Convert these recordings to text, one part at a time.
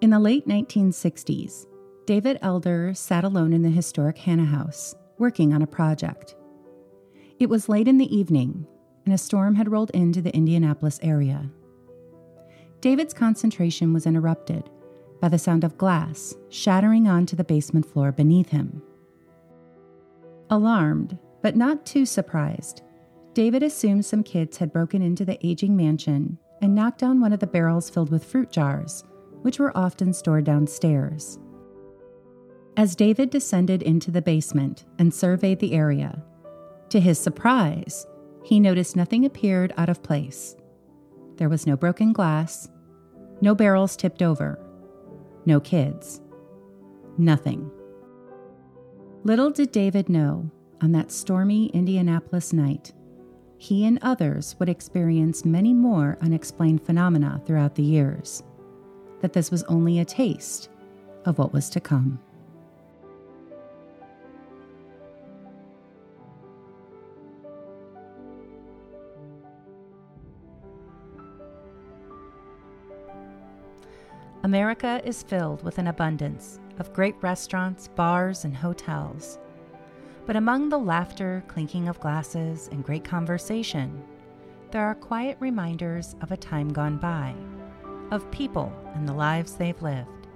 In the late 1960s, David Elder sat alone in the historic Hannah House, working on a project. It was late in the evening, and a storm had rolled into the Indianapolis area. David's concentration was interrupted by the sound of glass shattering onto the basement floor beneath him. Alarmed, but not too surprised, David assumed some kids had broken into the aging mansion and knocked down one of the barrels filled with fruit jars, which were often stored downstairs. As David descended into the basement and surveyed the area, to his surprise, he noticed nothing appeared out of place. There was no broken glass, no barrels tipped over, no kids, nothing. Little did David know, on that stormy Indianapolis night, he and others would experience many more unexplained phenomena throughout the years, that this was only a taste of what was to come. America is filled with an abundance of great restaurants, bars, and hotels. But among the laughter, clinking of glasses, and great conversation, there are quiet reminders of a time gone by, of people and the lives they've lived.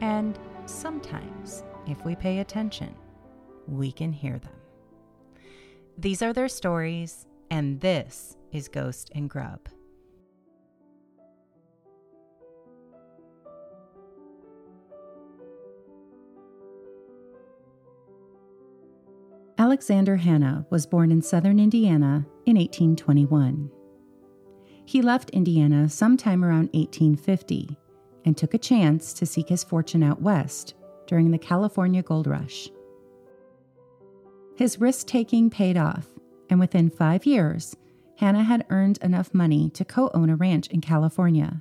And sometimes, if we pay attention, we can hear them. These are their stories, and this is Ghost and Grub. Alexander Hannah was born in southern Indiana in 1821. He left Indiana sometime around 1850 and took a chance to seek his fortune out west during the California gold rush. His risk taking paid off, and within five years, Hannah had earned enough money to co own a ranch in California.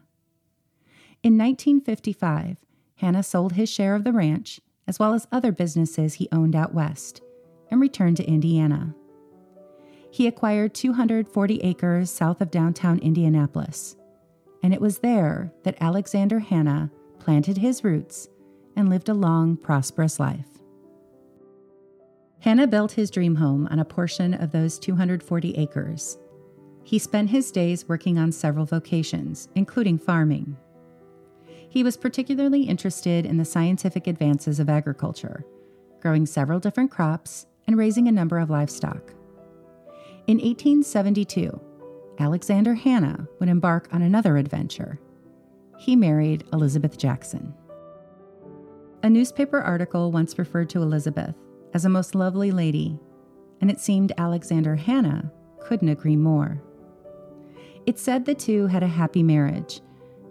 In 1955, Hannah sold his share of the ranch, as well as other businesses he owned out west, and returned to Indiana. He acquired 240 acres south of downtown Indianapolis, and it was there that Alexander Hannah planted his roots and lived a long, prosperous life. Hannah built his dream home on a portion of those 240 acres. He spent his days working on several vocations, including farming. He was particularly interested in the scientific advances of agriculture, growing several different crops and raising a number of livestock. In 1872, Alexander Hannah would embark on another adventure. He married Elizabeth Jackson. A newspaper article once referred to Elizabeth as a most lovely lady, and it seemed Alexander Hannah couldn't agree more. It said the two had a happy marriage,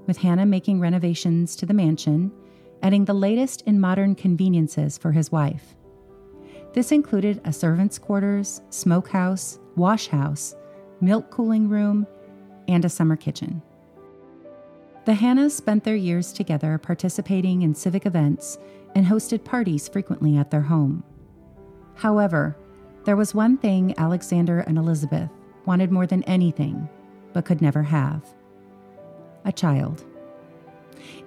with Hannah making renovations to the mansion, adding the latest in modern conveniences for his wife. This included a servant's quarters, smokehouse, wash house, milk cooling room, and a summer kitchen. The Hannahs spent their years together participating in civic events and hosted parties frequently at their home. However, there was one thing Alexander and Elizabeth wanted more than anything, but could never have a child.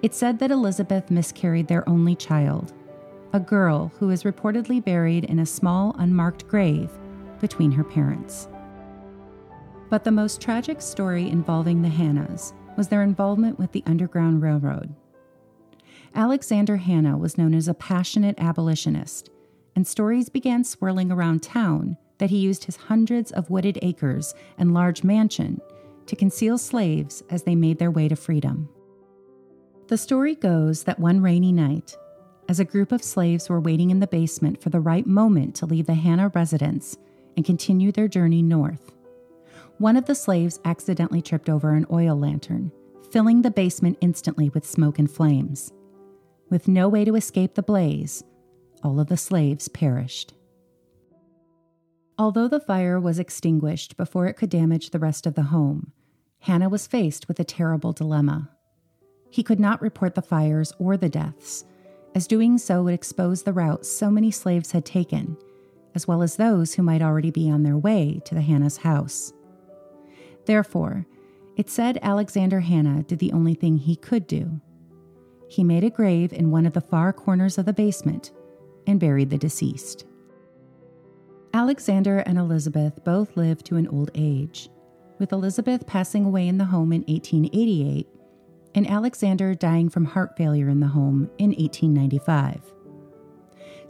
It said that Elizabeth miscarried their only child, a girl who is reportedly buried in a small, unmarked grave between her parents. But the most tragic story involving the Hannahs was their involvement with the Underground Railroad. Alexander Hannah was known as a passionate abolitionist, and stories began swirling around town that he used his hundreds of wooded acres and large mansion to conceal slaves as they made their way to freedom. The story goes that one rainy night, as a group of slaves were waiting in the basement for the right moment to leave the Hannah residence and continue their journey north. One of the slaves accidentally tripped over an oil lantern, filling the basement instantly with smoke and flames. With no way to escape the blaze, all of the slaves perished. Although the fire was extinguished before it could damage the rest of the home, Hannah was faced with a terrible dilemma. He could not report the fires or the deaths, as doing so would expose the route so many slaves had taken, as well as those who might already be on their way to the Hannah's house. Therefore, it said Alexander Hannah did the only thing he could do. he made a grave in one of the far corners of the basement and buried the deceased. Alexander and Elizabeth both lived to an old age, with Elizabeth passing away in the home in 1888 and Alexander dying from heart failure in the home in 1895.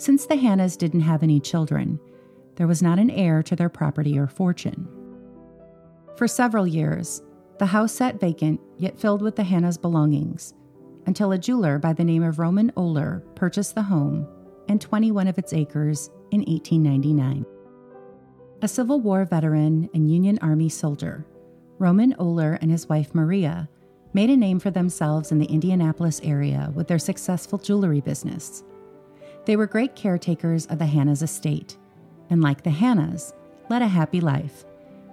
Since the Hannahs didn't have any children, there was not an heir to their property or fortune. For several years, the house sat vacant yet filled with the Hannahs' belongings until a jeweler by the name of Roman Oler purchased the home and 21 of its acres in 1899. A Civil War veteran and Union Army soldier, Roman Oler and his wife Maria made a name for themselves in the Indianapolis area with their successful jewelry business. They were great caretakers of the Hannahs estate, and like the Hannahs, led a happy life,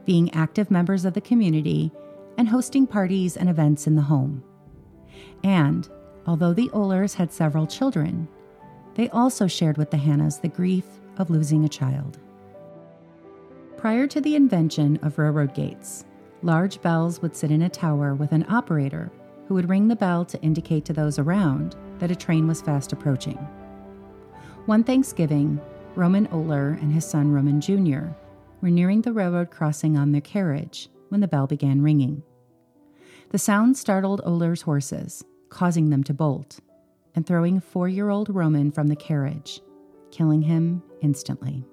being active members of the community and hosting parties and events in the home. And although the Ohlers had several children, they also shared with the Hannahs the grief of losing a child. Prior to the invention of railroad gates, large bells would sit in a tower with an operator who would ring the bell to indicate to those around that a train was fast approaching. One Thanksgiving, Roman Oler and his son Roman Jr. were nearing the railroad crossing on their carriage when the bell began ringing. The sound startled Oler's horses, causing them to bolt, and throwing four year old Roman from the carriage, killing him instantly.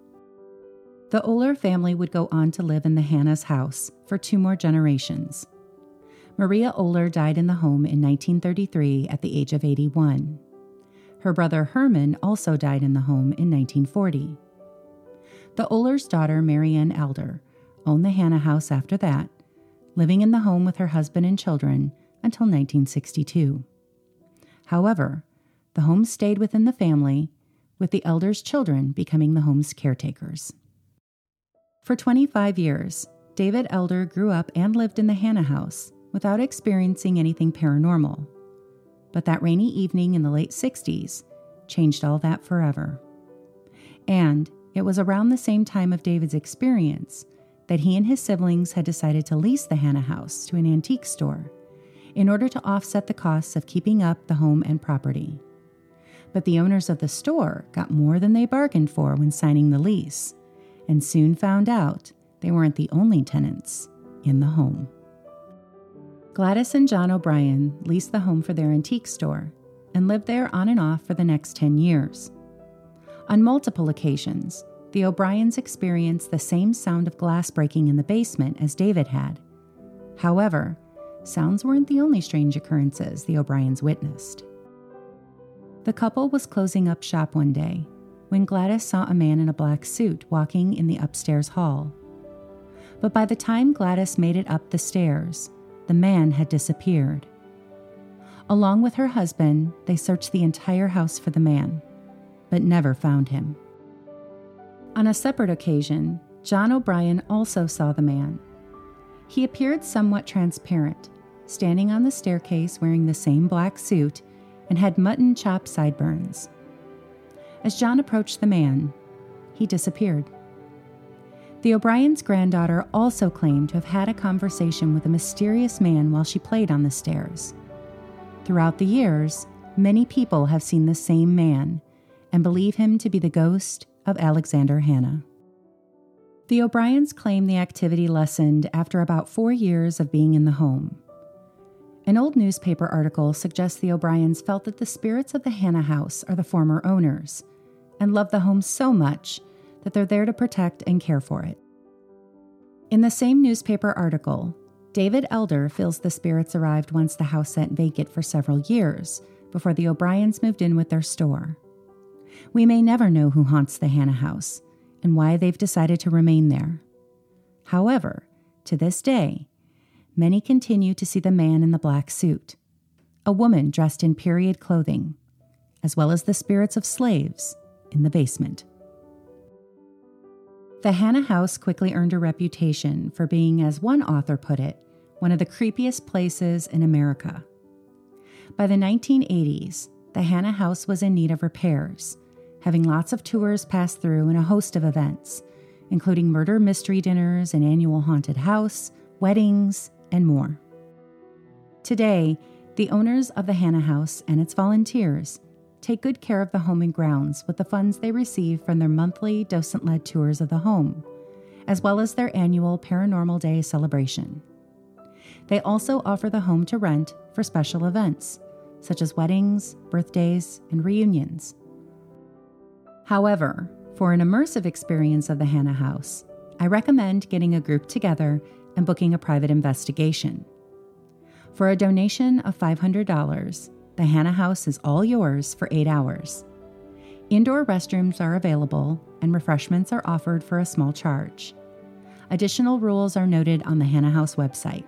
The Oler family would go on to live in the Hannah's house for two more generations. Maria Oler died in the home in 1933 at the age of 81. Her brother Herman also died in the home in 1940. The Oler's daughter, Marianne Elder, owned the Hannah house after that, living in the home with her husband and children until 1962. However, the home stayed within the family, with the Elder's children becoming the home's caretakers. For 25 years, David Elder grew up and lived in the Hannah house without experiencing anything paranormal. But that rainy evening in the late 60s changed all that forever. And it was around the same time of David's experience that he and his siblings had decided to lease the Hannah house to an antique store in order to offset the costs of keeping up the home and property. But the owners of the store got more than they bargained for when signing the lease and soon found out they weren't the only tenants in the home. Gladys and John O'Brien leased the home for their antique store and lived there on and off for the next 10 years. On multiple occasions, the O'Briens experienced the same sound of glass breaking in the basement as David had. However, sounds weren't the only strange occurrences the O'Briens witnessed. The couple was closing up shop one day when Gladys saw a man in a black suit walking in the upstairs hall. But by the time Gladys made it up the stairs, the man had disappeared. Along with her husband, they searched the entire house for the man, but never found him. On a separate occasion, John O'Brien also saw the man. He appeared somewhat transparent, standing on the staircase wearing the same black suit and had mutton chop sideburns. As John approached the man, he disappeared. The O'Brien's granddaughter also claimed to have had a conversation with a mysterious man while she played on the stairs. Throughout the years, many people have seen the same man and believe him to be the ghost of Alexander Hannah. The O'Briens claim the activity lessened after about four years of being in the home. An old newspaper article suggests the O'Briens felt that the spirits of the Hannah house are the former owners and love the home so much that they're there to protect and care for it. In the same newspaper article, David Elder feels the spirits arrived once the house sat vacant for several years before the O'Briens moved in with their store. We may never know who haunts the Hannah house and why they've decided to remain there. However, to this day, many continue to see the man in the black suit, a woman dressed in period clothing, as well as the spirits of slaves in the basement. The Hannah House quickly earned a reputation for being, as one author put it, one of the creepiest places in America. By the 1980s, the Hannah House was in need of repairs, having lots of tours pass through and a host of events, including murder mystery dinners, an annual haunted house, weddings, and more. Today, The owners of the Hannah House and its volunteers take good care of the home and grounds with the funds they receive from their monthly docent led tours of the home, as well as their annual Paranormal Day celebration. They also offer the home to rent for special events, such as weddings, birthdays, and reunions. However, for an immersive experience of the Hannah House, I recommend getting a group together and booking a private investigation. For a donation of $500, the Hannah House is all yours for eight hours. Indoor restrooms are available, and refreshments are offered for a small charge. Additional rules are noted on the Hannah House website.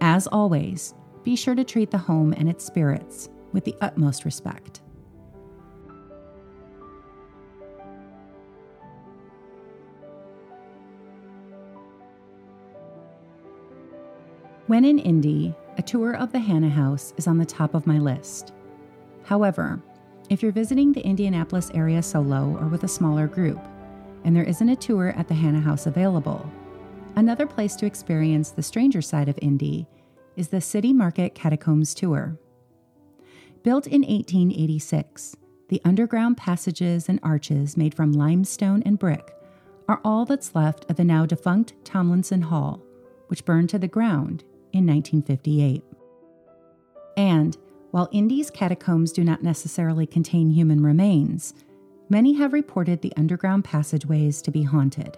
As always, be sure to treat the home and its spirits with the utmost respect. When in Indy, a tour of the Hannah House is on the top of my list. However, if you're visiting the Indianapolis area solo or with a smaller group, and there isn't a tour at the Hannah House available, another place to experience the stranger side of Indy is the City Market Catacombs Tour. Built in 1886, the underground passages and arches made from limestone and brick are all that's left of the now defunct Tomlinson Hall, which burned to the ground in 1958. And while Indy's catacombs do not necessarily contain human remains, many have reported the underground passageways to be haunted.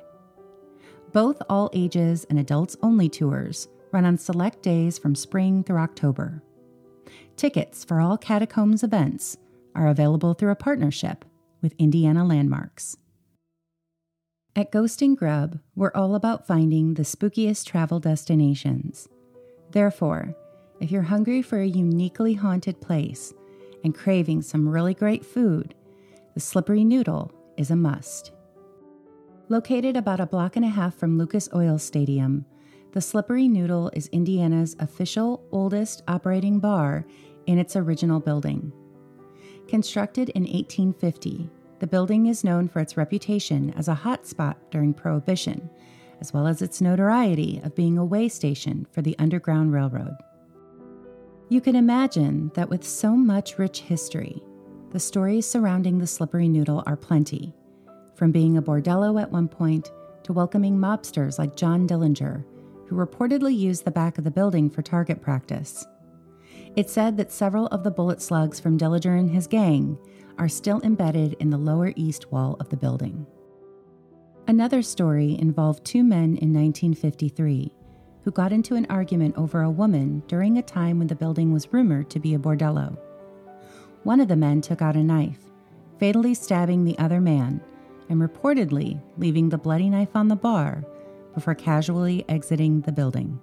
Both all ages and adults only tours run on select days from spring through October. Tickets for all catacombs events are available through a partnership with Indiana Landmarks. At Ghost and Grub, we're all about finding the spookiest travel destinations. Therefore, if you're hungry for a uniquely haunted place and craving some really great food, the Slippery Noodle is a must. Located about a block and a half from Lucas Oil Stadium, the Slippery Noodle is Indiana's official oldest operating bar in its original building. Constructed in 1850, the building is known for its reputation as a hot spot during Prohibition as well as its notoriety of being a way station for the Underground Railroad. You can imagine that with so much rich history, the stories surrounding the Slippery Noodle are plenty, from being a bordello at one point to welcoming mobsters like John Dillinger, who reportedly used the back of the building for target practice. It's said that several of the bullet slugs from Dillinger and his gang are still embedded in the lower east wall of the building. Another story involved two men in 1953 who got into an argument over a woman during a time when the building was rumored to be a bordello. One of the men took out a knife, fatally stabbing the other man, and reportedly leaving the bloody knife on the bar before casually exiting the building.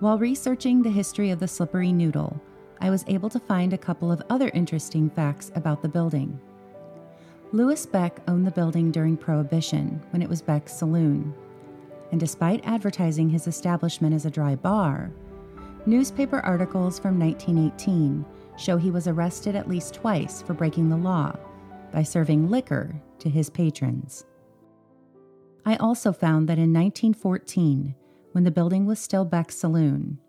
While researching the history of the slippery noodle, I was able to find a couple of other interesting facts about the building. Louis Beck owned the building during Prohibition when it was Beck's Saloon. And despite advertising his establishment as a dry bar, newspaper articles from 1918 show he was arrested at least twice for breaking the law by serving liquor to his patrons. I also found that in 1914, when the building was still Beck's Saloon,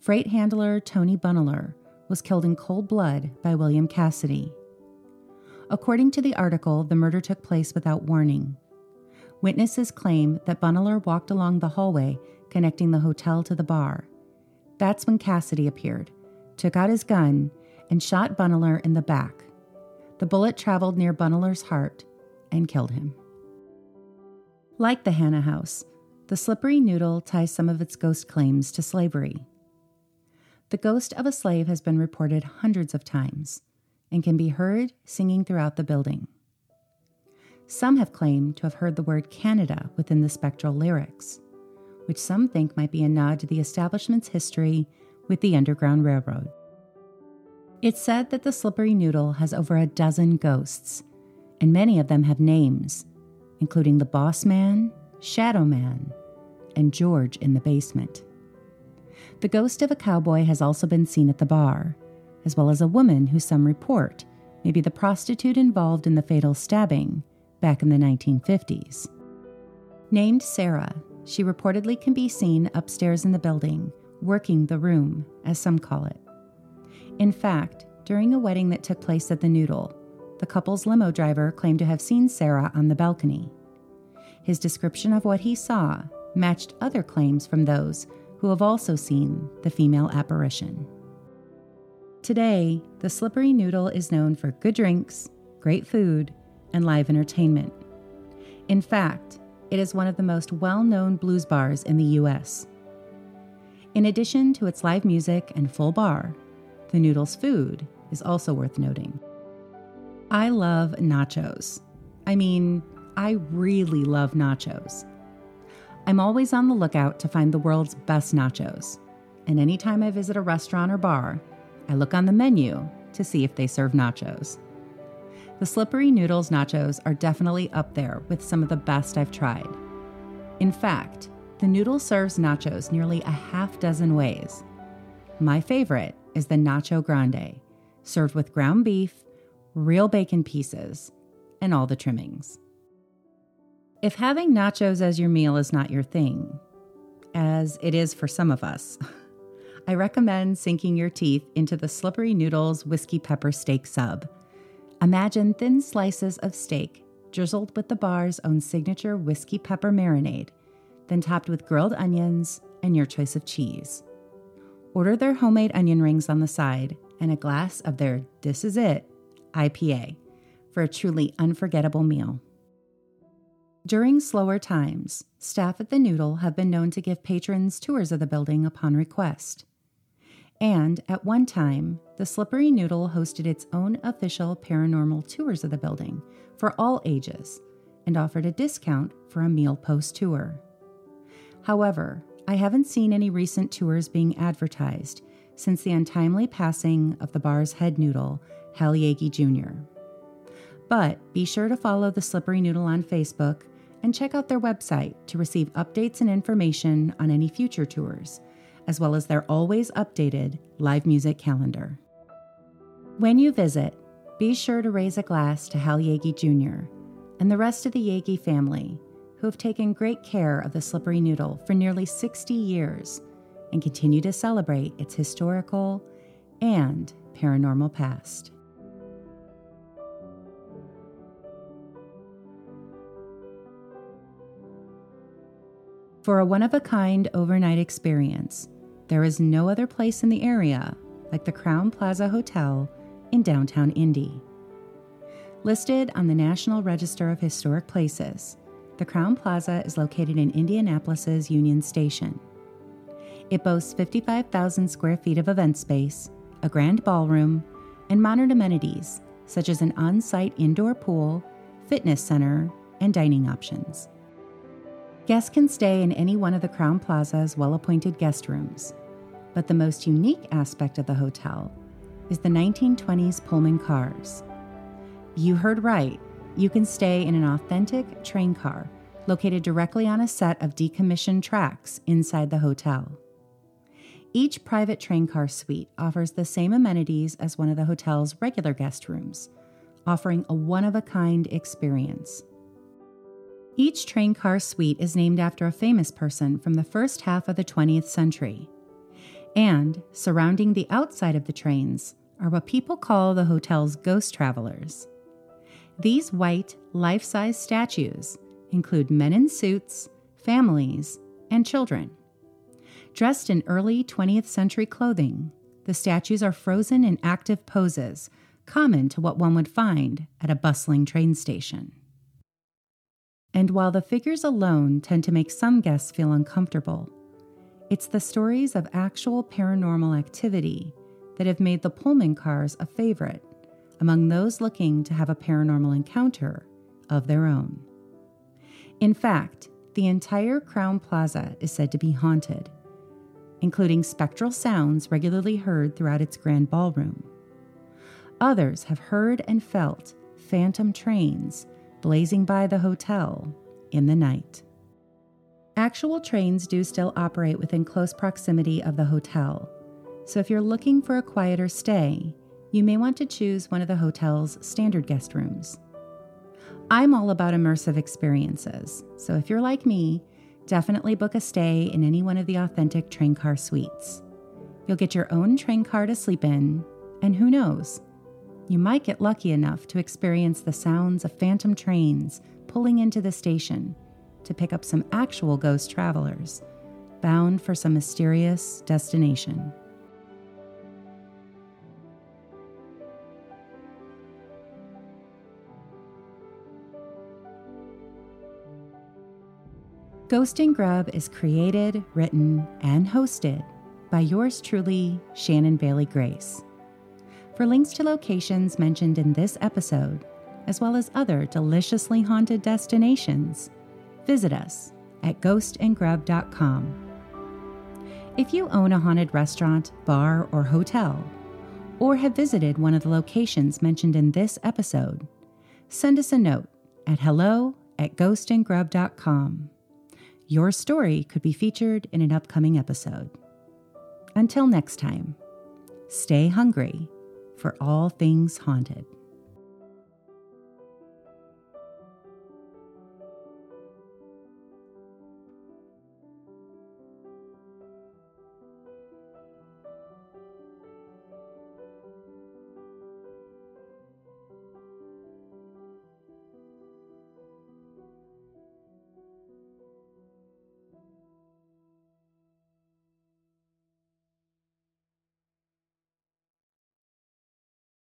freight handler Tony Bunneler was killed in cold blood by William Cassidy. According to the article, the murder took place without warning. Witnesses claim that Bunneler walked along the hallway connecting the hotel to the bar. That's when Cassidy appeared, took out his gun, and shot Bunneler in the back. The bullet traveled near Bunneler's heart and killed him. Like the Hannah House, the Slippery Noodle ties some of its ghost claims to slavery. The ghost of a slave has been reported hundreds of times and can be heard singing throughout the building. Some have claimed to have heard the word Canada within the spectral lyrics, which some think might be a nod to the establishment's history with the Underground Railroad. It's said that the Slippery Noodle has over a dozen ghosts, and many of them have names, including the Boss Man, Shadow Man, and George in the basement. The ghost of a cowboy has also been seen at the bar, as well as a woman who some report may be the prostitute involved in the fatal stabbing back in the 1950s. Named Sarah, she reportedly can be seen upstairs in the building, working the room, as some call it. In fact, during a wedding that took place at the Noodle, the couple's limo driver claimed to have seen Sarah on the balcony. His description of what he saw matched other claims from those who have also seen the female apparition. Today, the Slippery Noodle is known for good drinks, great food, and live entertainment. In fact, it is one of the most well known blues bars in the U.S. In addition to its live music and full bar, the Noodle's food is also worth noting. I love nachos. I mean, I really love nachos. I'm always on the lookout to find the world's best nachos. And anytime I visit a restaurant or bar, I look on the menu to see if they serve nachos. The Slippery Noodles nachos are definitely up there with some of the best I've tried. In fact, the noodle serves nachos nearly a half dozen ways. My favorite is the Nacho Grande, served with ground beef, real bacon pieces, and all the trimmings. If having nachos as your meal is not your thing, as it is for some of us, I recommend sinking your teeth into the Slippery Noodles Whiskey Pepper Steak Sub. Imagine thin slices of steak drizzled with the bar's own signature whiskey pepper marinade, then topped with grilled onions and your choice of cheese. Order their homemade onion rings on the side and a glass of their This Is It IPA for a truly unforgettable meal. During slower times, staff at the Noodle have been known to give patrons tours of the building upon request. And at one time, the Slippery Noodle hosted its own official paranormal tours of the building for all ages and offered a discount for a meal post tour. However, I haven't seen any recent tours being advertised since the untimely passing of the bar's head noodle, Hal Yeagy Jr. But be sure to follow the Slippery Noodle on Facebook and check out their website to receive updates and information on any future tours, as well as their always updated live music calendar. When you visit, be sure to raise a glass to Hal Yeagy Jr. and the rest of the Yeagy family, who have taken great care of the Slippery Noodle for nearly 60 years and continue to celebrate its historical and paranormal past. For a one of a kind overnight experience, there is no other place in the area like the Crowne Plaza Hotel in downtown Indy. Listed on the National Register of Historic Places, the Crowne Plaza is located in Indianapolis's Union Station. It boasts 55,000 square feet of event space, a grand ballroom, and modern amenities such as an on site indoor pool, fitness center, and dining options. Guests can stay in any one of the Crowne Plaza's well appointed guest rooms, but the most unique aspect of the hotel is the 1920s Pullman cars. You heard right, you can stay in an authentic train car located directly on a set of decommissioned tracks inside the hotel. Each private train car suite offers the same amenities as one of the hotel's regular guest rooms, offering a one of a kind experience. Each train car suite is named after a famous person from the first half of the 20th century. And surrounding the outside of the trains are what people call the hotel's ghost travelers. These white, life size statues include men in suits, families, and children. Dressed in early 20th century clothing, the statues are frozen in active poses, common to what one would find at a bustling train station. And while the figures alone tend to make some guests feel uncomfortable, it's the stories of actual paranormal activity that have made the Pullman cars a favorite among those looking to have a paranormal encounter of their own. In fact, the entire Crowne Plaza is said to be haunted, including spectral sounds regularly heard throughout its grand ballroom. Others have heard and felt phantom trains blazing by the hotel in the night. Actual trains do still operate within close proximity of the hotel, so if you're looking for a quieter stay, you may want to choose one of the hotel's standard guest rooms. I'm all about immersive experiences, so if you're like me, definitely book a stay in any one of the authentic train car suites. You'll get your own train car to sleep in, And who knows? You might get lucky enough to experience the sounds of phantom trains pulling into the station to pick up some actual ghost travelers bound for some mysterious destination. Ghost and Grub is created, written, and hosted by yours truly, Shannon Bailey Grace. For links to locations mentioned in this episode, as well as other deliciously haunted destinations, visit us at ghostandgrub.com. If you own a haunted restaurant, bar, or hotel, or have visited one of the locations mentioned in this episode, send us a note at hello at ghostandgrub.com. Your story could be featured in an upcoming episode. Until next time, stay hungry for all things haunted.